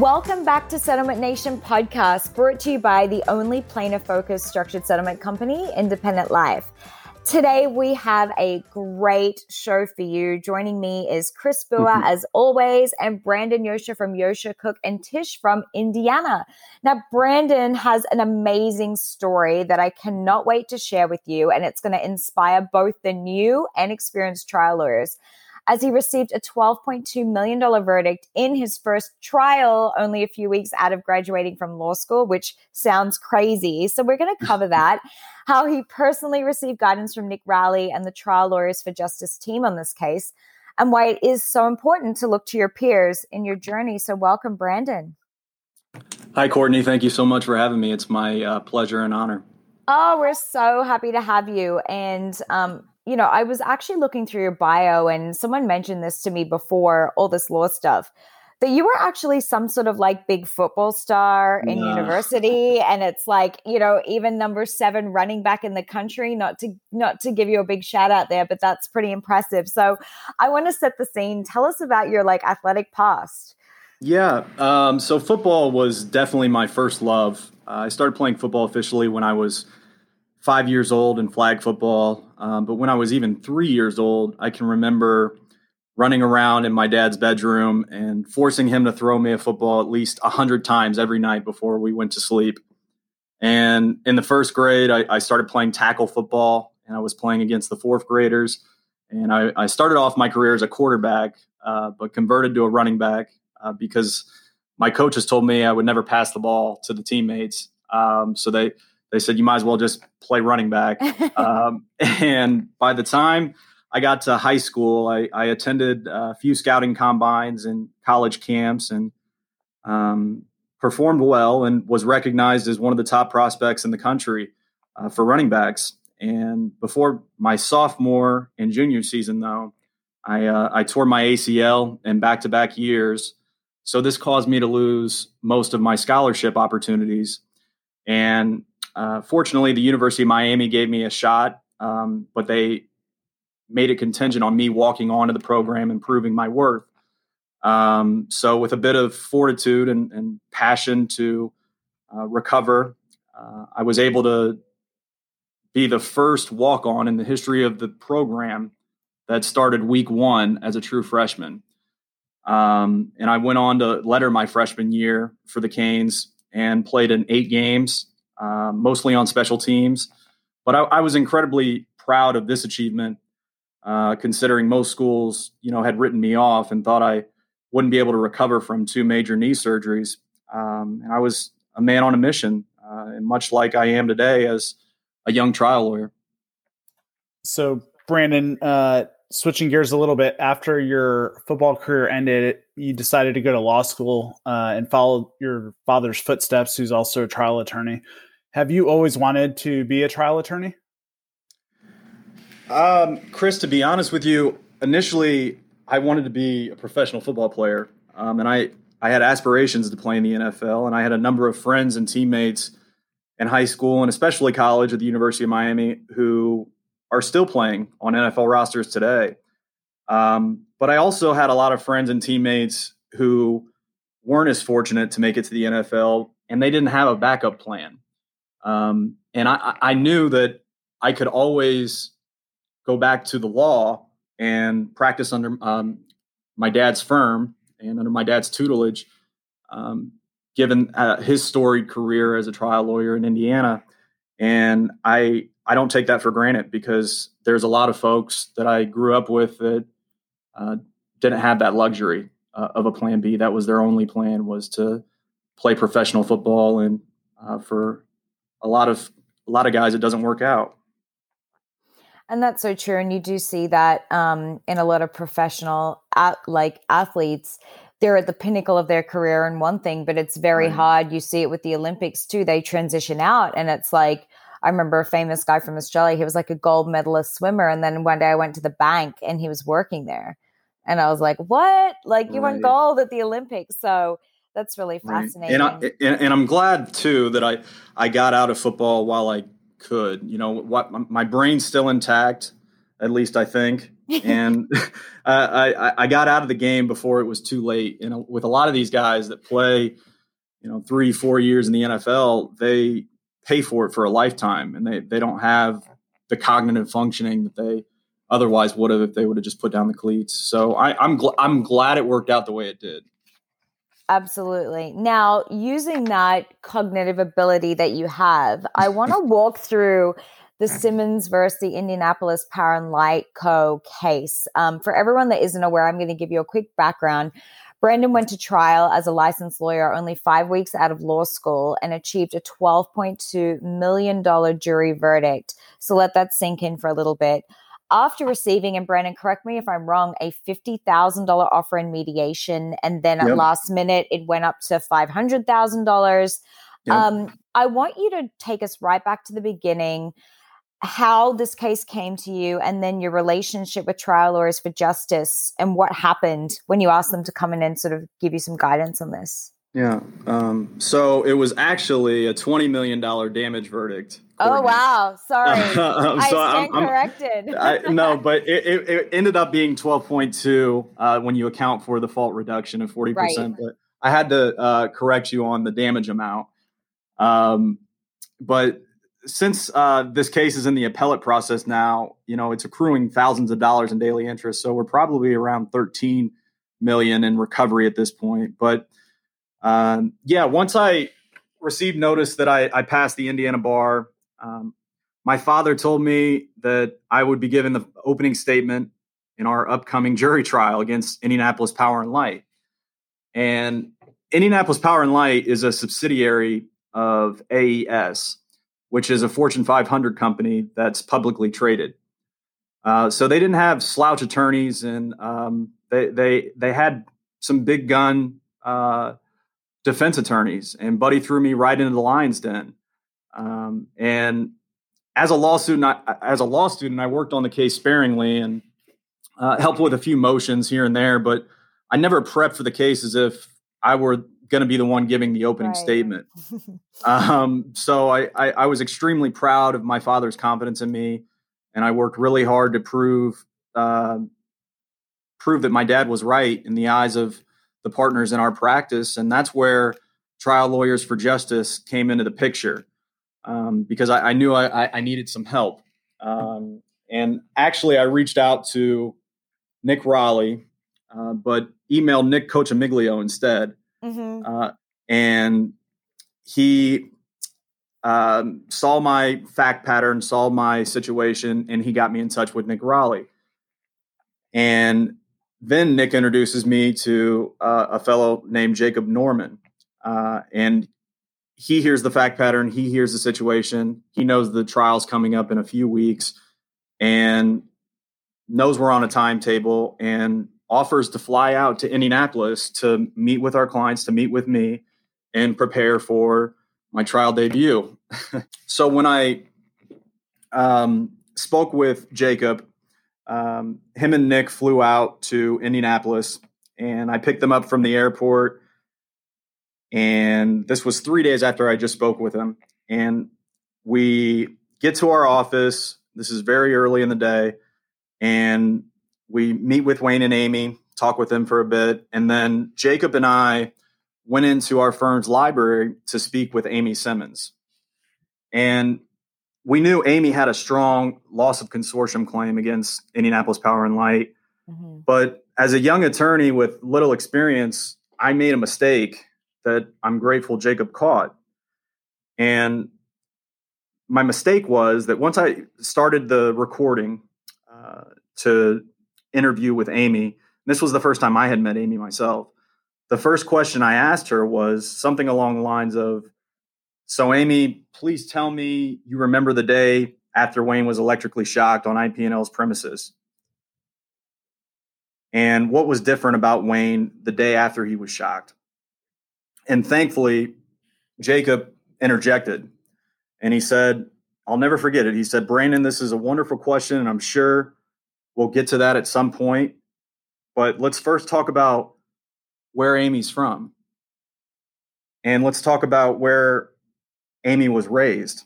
Welcome back to Settlement Nation podcast, brought to you by the only plaintiff focused structured settlement company, Independent Life. Today, we have a great show for you. Joining me is Chris Bua, mm-hmm. as always, and Brandon Yosha from Yosha Cook and Tisch from Indiana. Now, Brandon has an amazing story that I cannot wait to share with you, and it's going to inspire both the new and experienced trial lawyers as he received a $12.2 million verdict in his first trial only a few weeks out of graduating from law school, which sounds crazy. So we're going to cover that. How he personally received guidance from Nick Rowley and the Trial Lawyers for Justice team on this case, and why it is so important to look to your peers in your journey. So, welcome, Brandon. Hi, Courtney. Thank you so much for having me. It's my uh, pleasure and honor. Oh, we're so happy to have you. And um, you know, I was actually looking through your bio and someone mentioned this to me before all this law stuff that you were actually some sort of like big football star in no. university and it's like you know even number seven running back in the country not to not to give you a big shout out there but that's pretty impressive. So i want to set the scene. Tell us about your like athletic past. Yeah um, so football was definitely my first love. Uh, i started playing football officially when i was five years old in flag football. Um, but when I was even three years old, I can remember running around in my dad's bedroom and forcing him to throw me a football at least a hundred times every night before we went to sleep. And in the first grade, I, I, started playing tackle football, and I was playing against the fourth graders. And I, I started off my career as a quarterback, uh, but converted to a running back uh, because my coaches told me I would never pass the ball to the teammates. Um, so they they said you might as well just play running back. um, and by the time I got to high school, I, I, attended a few scouting combines and college camps and um, performed well and was recognized as one of the top prospects in the country uh, for running backs. And before my sophomore and junior season, though, I, uh, I tore my ACL in back to back years. So this caused me to lose most of my scholarship opportunities. And uh, fortunately, the University of Miami gave me a shot, um, but they made it contingent on me walking onto the program and proving my worth. Um, so, with a bit of fortitude and, and passion to uh, recover, uh, I was able to be the first walk on in the history of the program that started week one as a true freshman. Um, and I went on to letter my freshman year for the Canes and played in eight games um, mostly on special teams. But I, I, was incredibly proud of this achievement, uh, considering most schools, you know, had written me off and thought I wouldn't be able to recover from two major knee surgeries. Um, and I was a man on a mission, uh, and much like I am today as a young trial lawyer. So, Brandon, uh, switching gears a little bit, after your football career ended, you decided to go to law school uh, and follow your father's footsteps, who's also a trial attorney. Have you always wanted to be a trial attorney? Um, Chris, to be honest with you, initially I wanted to be a professional football player, um, and I I had aspirations to play in the NFL, and I had a number of friends and teammates in high school and especially college at the University of Miami who are still playing on NFL rosters today. Um, but I also had a lot of friends and teammates who weren't as fortunate to make it to the NFL, and they didn't have a backup plan. Um, and I, I knew that I could always go back to the law and practice under um, my dad's firm and under my dad's tutelage, um, given uh, his storied career as a trial lawyer in Indiana. And I I don't take that for granted because there's a lot of folks that I grew up with that uh, didn't have that luxury uh, of a plan B. That was their only plan was to play professional football, and uh, for a lot of a lot of guys it doesn't work out and that's so true and you do see that um, in a lot of professional at, like athletes they're at the pinnacle of their career in one thing but it's very right. hard you see it with the olympics too they transition out and it's like I remember a famous guy from Australia. He was like a gold medalist swimmer. And then one day I went to the bank and he was working there. And I was like, what? Like you right. won gold at the Olympics. So that's really fascinating. Right. And, I, and, and I'm glad too that I I got out of football while I could. You know, what my brain's still intact, at least I think. and uh, I, I got out of the game before it was too late. And with a lot of these guys that play, you know, three, four years in the NFL, they pay for it for a lifetime, and they they don't have the cognitive functioning that they otherwise would have if they would have just put down the cleats. So I, I'm gl- I'm glad it worked out the way it did. Absolutely. Now, using that cognitive ability that you have, I want to walk through the Simmons versus the Indianapolis Power and Light Co. case. Um, for everyone that isn't aware, I'm going to give you a quick background. Brandon went to trial as a licensed lawyer only five weeks out of law school and achieved a $12.2 million jury verdict. So let that sink in for a little bit. After receiving, and Brandon, correct me if I'm wrong, a $50,000 offer in mediation, and then at yep. last minute it went up to $500,000. Yep. Um, I want you to take us right back to the beginning how this case came to you and then your relationship with trial lawyers for justice and what happened when you asked them to come in and sort of give you some guidance on this. Yeah. Um, so it was actually a $20 million damage verdict. Oh, wow. Sorry. um, I so stand I'm, corrected. I, no, but it, it, it, ended up being 12.2 uh, when you account for the fault reduction of 40%. Right. But I had to uh, correct you on the damage amount. Um, but since uh, this case is in the appellate process now, you know, it's accruing thousands of dollars in daily interest. So we're probably around 13 million in recovery at this point. But um, yeah, once I received notice that I, I passed the Indiana bar, um, my father told me that I would be given the opening statement in our upcoming jury trial against Indianapolis Power and Light. And Indianapolis Power and Light is a subsidiary of AES which is a Fortune 500 company that's publicly traded. Uh, so they didn't have slouch attorneys, and um, they they they had some big gun uh, defense attorneys. And Buddy threw me right into the lion's den. Um, and as a law student, I, as a law student, I worked on the case sparingly and uh, helped with a few motions here and there, but I never prepped for the case as if I were going to be the one giving the opening right. statement. um, so I, I, I, was extremely proud of my father's confidence in me, and I worked really hard to prove uh, prove that my dad was right in the eyes of the partners in our practice, and that's where trial lawyers for justice came into the picture um, because I, I knew I, I, needed some help. Um, and actually, I reached out to Nick Rowley, uh, but emailed Nick Cochamiglio instead Mm-hmm. Uh, and he um, saw my fact pattern, saw my situation, and he got me in touch with Nick Rowley. And then Nick introduces me to uh, a fellow named Jacob Norman. Uh, and he hears the fact pattern, he hears the situation, he knows the trial's coming up in a few weeks, and knows we're on a timetable and offers to fly out to Indianapolis to meet with our clients, to meet with me, and prepare for my trial debut. so when I um, spoke with Jacob, um, him and Nick flew out to Indianapolis, and I picked them up from the airport. And this was three days after I just spoke with him. And we get to our office. This is very early in the day. And we meet with Wayne and Amy, talk with them for a bit, and then Jacob and I went into our firm's library to speak with Amy Simmons. And we knew Amy had a strong loss of consortium claim against Indianapolis Power and Light. Mm-hmm. But as a young attorney with little experience, I made a mistake that I'm grateful Jacob caught. And my mistake was that once I started the recording uh, to interview with Amy. This was the first time I had met Amy myself. The first question I asked her was something along the lines of So, Amy, please tell me you remember the day after Wayne was electrically shocked on IP&L's premises. And what was different about Wayne the day after he was shocked? And thankfully, Jacob interjected and he said, I'll never forget it. He said, Brandon, this is a wonderful question, and I'm sure We'll get to that at some point. But let's first talk about where Amy's from. And let's talk about where Amy was raised.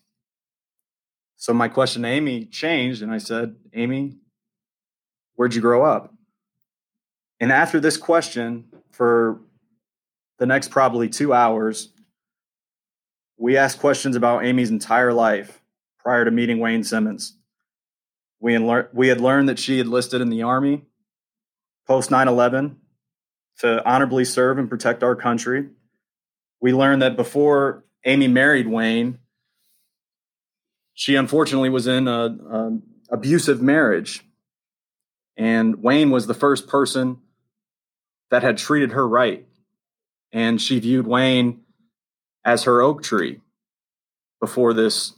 So my question to Amy changed, and I said, Amy, Where'd you grow up? And after this question, for the next probably two hours, we asked questions about Amy's entire life prior to meeting Wayne Simmons. We lear- we had learned that she had enlisted in the Army post 9 11 to honorably serve and protect our country. We learned that before Amy married Wayne, she unfortunately was in an abusive marriage. And Wayne was the first person that had treated her right. And she viewed Wayne as her oak tree before this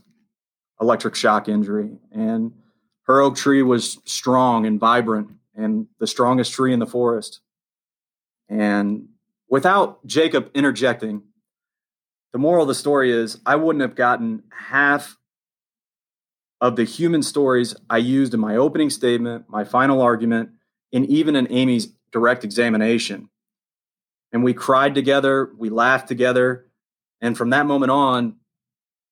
electric shock injury. And her oak tree was strong and vibrant and the strongest tree in the forest. And without Jacob interjecting, the moral of the story is I wouldn't have gotten half of the human stories I used in my opening statement, my final argument, and even in Amy's direct examination. And we cried together, we laughed together. And from that moment on,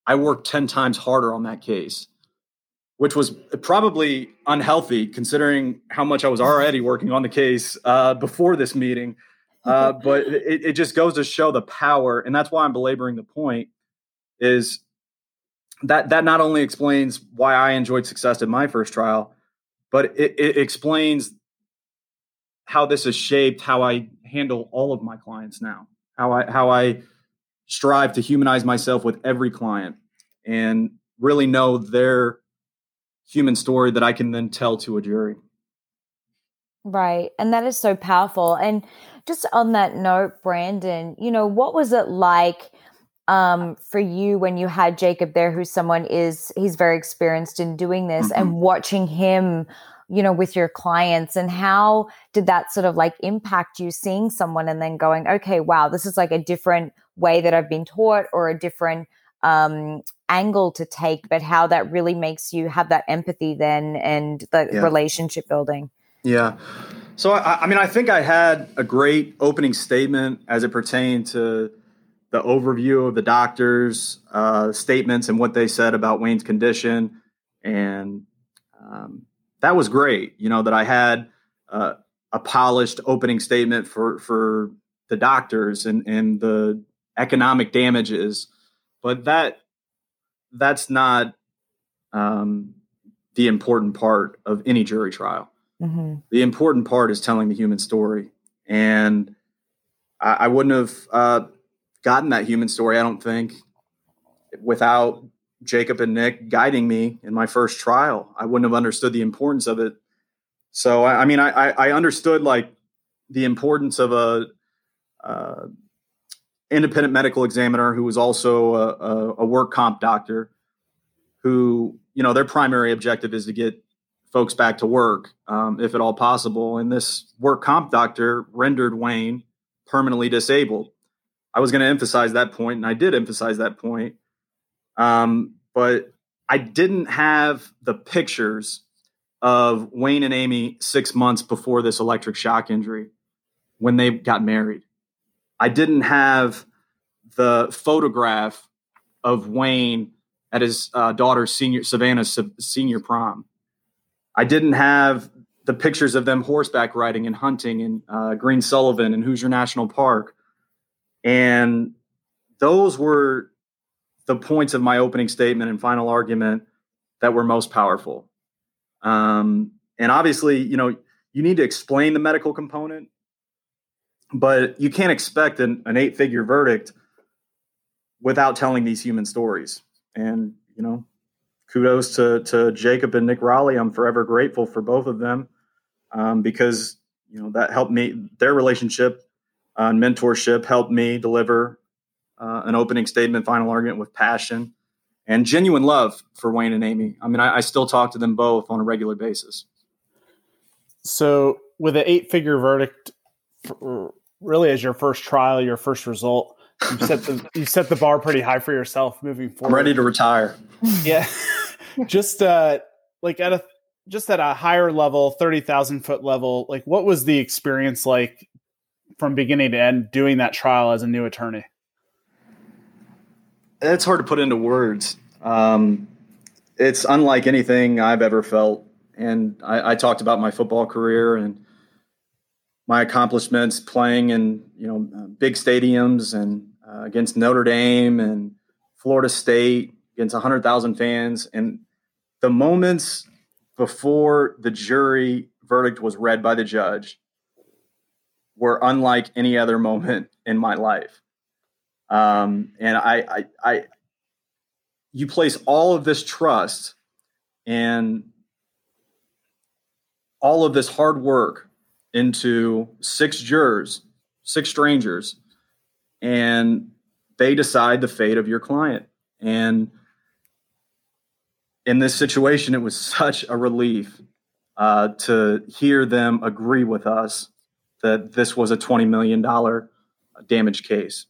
I worked 10 times harder on that case, which was probably unhealthy considering how much I was already working on the case uh, before this meeting. Uh, but it, it just goes to show the power. And that's why I'm belaboring the point is that that not only explains why I enjoyed success in my first trial, but it, it explains how this has shaped how I handle all of my clients now. How I how I strive to humanize myself with every client and really know their human story that I can then tell to a jury. Right. And that is so powerful. And just on that note, Brandon, you know, what was it like um, for you when you had Jacob there, who's someone is he's very experienced in doing this mm-hmm. and watching him you know with your clients and how did that sort of like impact you seeing someone and then going okay wow this is like a different way that i've been taught or a different um, angle to take but how that really makes you have that empathy then and the yeah. relationship building yeah so I, I mean i think i had a great opening statement as it pertained to the overview of the doctors uh, statements and what they said about wayne's condition and um, that was great. You know that I had uh, a polished opening statement for for the doctors and and the economic damages, but that that's not um, the important part of any jury trial. Mm-hmm. The important part is telling the human story, and I, I wouldn't have uh, gotten that human story. I don't think without Jacob and Nick guiding me in my first trial. I wouldn't have understood the importance of it. So, I, I mean, I, I, understood like the importance of a uh, independent medical examiner who was also a, a, a, work comp doctor, who you know their primary objective is to get folks back to work, um, if at all possible. And this work comp doctor rendered Wayne permanently disabled. I was going to emphasize that point, and I did emphasize that point. Um, but I didn't have the pictures of Wayne and Amy six months before this electric shock injury when they got married. I didn't have the photograph of Wayne at his uh, daughter's senior Savannah's senior prom. I didn't have the pictures of them horseback riding and hunting in uh, Green Sullivan and Hoosier National Park, and those were the points of my opening statement and final argument that were most powerful. Um, and obviously, you know, you need to explain the medical component, but you can't expect an, an eight figure verdict without telling these human stories. And, you know, kudos to, to Jacob and Nick Rowley. I'm forever grateful for both of them um, because, you know, that helped me, their relationship uh, mentorship helped me deliver uh, an opening statement, final argument with passion and genuine love for Wayne and Amy. I mean, I, I still talk to them both on a regular basis. So, with an eight figure verdict, really as your first trial, your first result, you set the you set the bar pretty high for yourself moving forward. I'm ready to retire. Yeah, just uh, like at a just at a higher level, thirty thousand foot level. Like, what was the experience like from beginning to end doing that trial as a new attorney? It's hard to put into words. Um, it's unlike anything I've ever felt and I, I talked about my football career and my accomplishments playing in you know big stadiums and uh, against Notre Dame and Florida State against 100,000 fans and the moments before the jury verdict was read by the judge were unlike any other moment in my life. Um, and I, I, I, you place all of this trust and all of this hard work into six jurors, six strangers, and they decide the fate of your client. And in this situation, it was such a relief uh, to hear them agree with us that this was a $20 million damage case.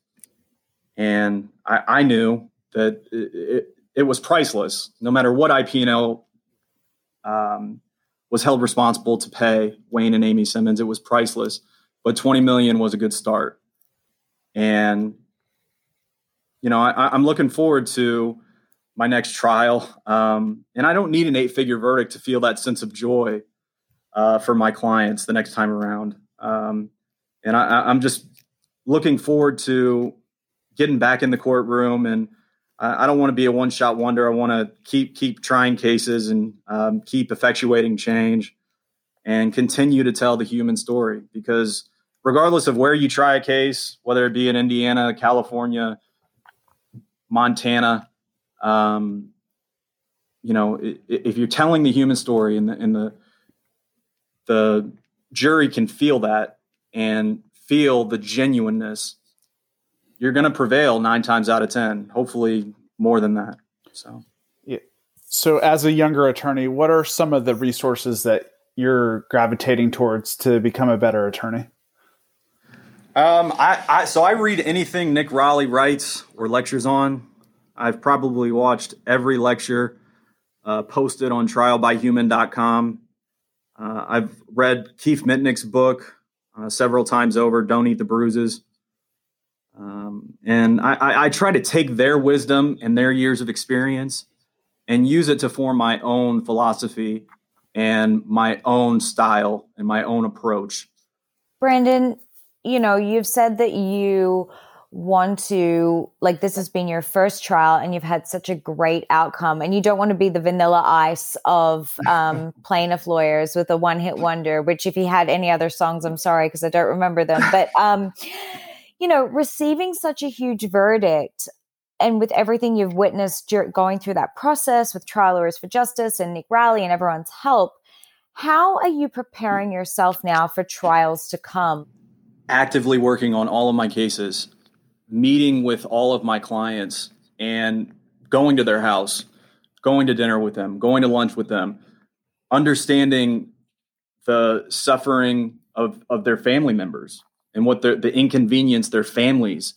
And I, I knew that it, it, it, was priceless, no matter what IP&L um, was held responsible to pay Wayne and Amy Simmons. It was priceless, but 20 million was a good start. And, you know, I, I'm looking forward to my next trial. Um, and I don't need an eight figure verdict to feel that sense of joy uh, for my clients the next time around. Um, and I, am just looking forward to getting back in the courtroom. And I, don't want to be a one shot wonder. I want to keep keep trying cases and um, keep effectuating change and continue to tell the human story because regardless of where you try a case, whether it be in Indiana, California, Montana, um, you know, if you're telling the human story and the, and the the jury can feel that and feel the genuineness, you're going to prevail nine times out of ten. Hopefully, more than that. So, yeah. So, as a younger attorney, what are some of the resources that you're gravitating towards to become a better attorney? Um, I, I so I read anything Nick Rowley writes or lectures on. I've probably watched every lecture uh, posted on trialbyhuman.com. Uh, I've read Keith Mitnik's book uh, several times over, Don't Eat the Bruises. Um, and I, I, I, try to take their wisdom and their years of experience and use it to form my own philosophy and my own style and my own approach. Brandon, you know, you've said that you want to like this has been your first trial and you've had such a great outcome and you don't want to be the vanilla ice of um, plaintiff lawyers with a one hit wonder which if he had any other songs i'm sorry because i don't remember them but um, you know receiving such a huge verdict and with everything you've witnessed going through that process with trial lawyers for justice and nick rowley and everyone's help how are you preparing yourself now for trials to come? Actively working on all of my cases meeting with all of my clients and going to their house, going to dinner with them, going to lunch with them, understanding the suffering of, of their family members and what the, the inconvenience their families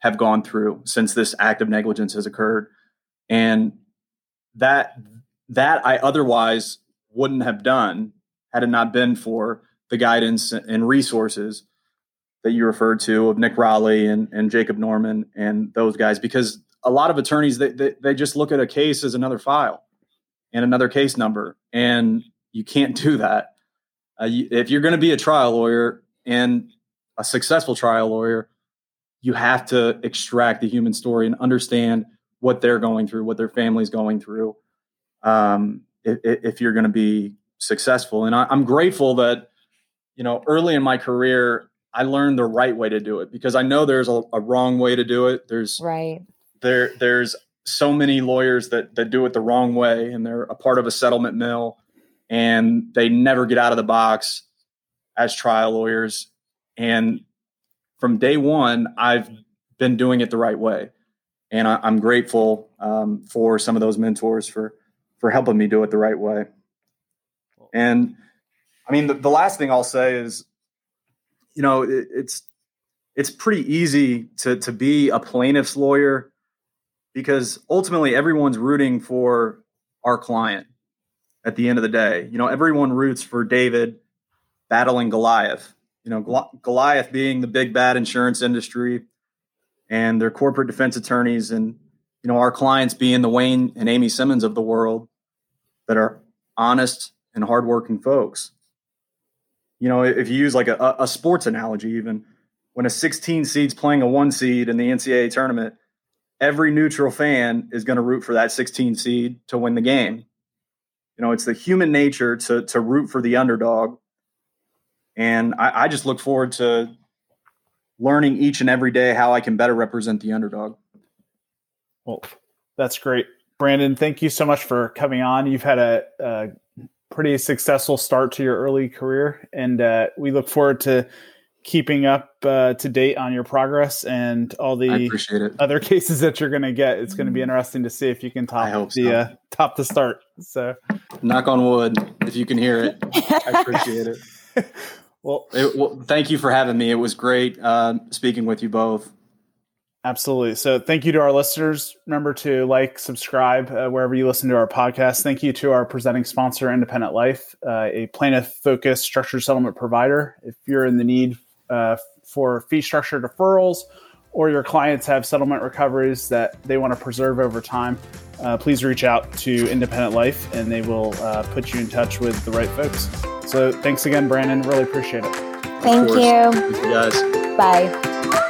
have gone through since this act of negligence has occurred. And that that I otherwise wouldn't have done had it not been for the guidance and resources that you referred to of Nick Rowley and, and Jacob Norman and those guys, because a lot of attorneys, they, they, they just look at a case as another file and another case number. And you can't do that. Uh, you, if you're going to be a trial lawyer and a successful trial lawyer, you have to extract the human story and understand what they're going through, what their family's going through, um, if, if, you're going to be successful. And I, I'm grateful that, you know, early in my career, I learned the right way to do it because I know there's a, a wrong way to do it. There's right there there's so many lawyers that that do it the wrong way and they're a part of a settlement mill and they never get out of the box as trial lawyers. And from day one, I've been doing it the right way, and I, am grateful um, for some of those mentors for for helping me do it the right way. And I mean, the, the last thing I'll say is you know, it, it's it's pretty easy to to be a plaintiff's lawyer because ultimately everyone's rooting for our client at the end of the day. You know, everyone roots for David battling Goliath. You know, Goliath being the big bad insurance industry and their corporate defense attorneys and you know our clients being the Wayne and Amy Simmons of the world that are honest and hardworking folks. You know, if you use like a, a sports analogy, even when a 16 seed's playing a one seed in the NCAA tournament, every neutral fan is going to root for that 16 seed to win the game. You know, it's the human nature to to root for the underdog. And I, I just look forward to learning each and every day how I can better represent the underdog. Well, that's great. Brandon, thank you so much for coming on. You've had a, a pretty successful start to your early career, and uh, we look forward to keeping up uh, to date on your progress and all the other cases that you're going to get. It's going to be mm-hmm. interesting to see if you can top the so. uh, top the start. So, knock on wood, if you can hear it, I appreciate it. well, it, well, thank you for having me. It was great uh, speaking with you both. Absolutely. So, thank you to our listeners. Remember to like, subscribe uh, wherever you listen to our podcast. Thank you to our presenting sponsor, Independent Life, uh, a plaintiff focused structured settlement provider. If you're in the need uh, for fee structure deferrals or your clients have settlement recoveries that they want to preserve over time, uh, please reach out to Independent Life and they will uh, put you in touch with the right folks. So thanks again, Brandon. Really appreciate it. Thank you. Thank you guys. Bye.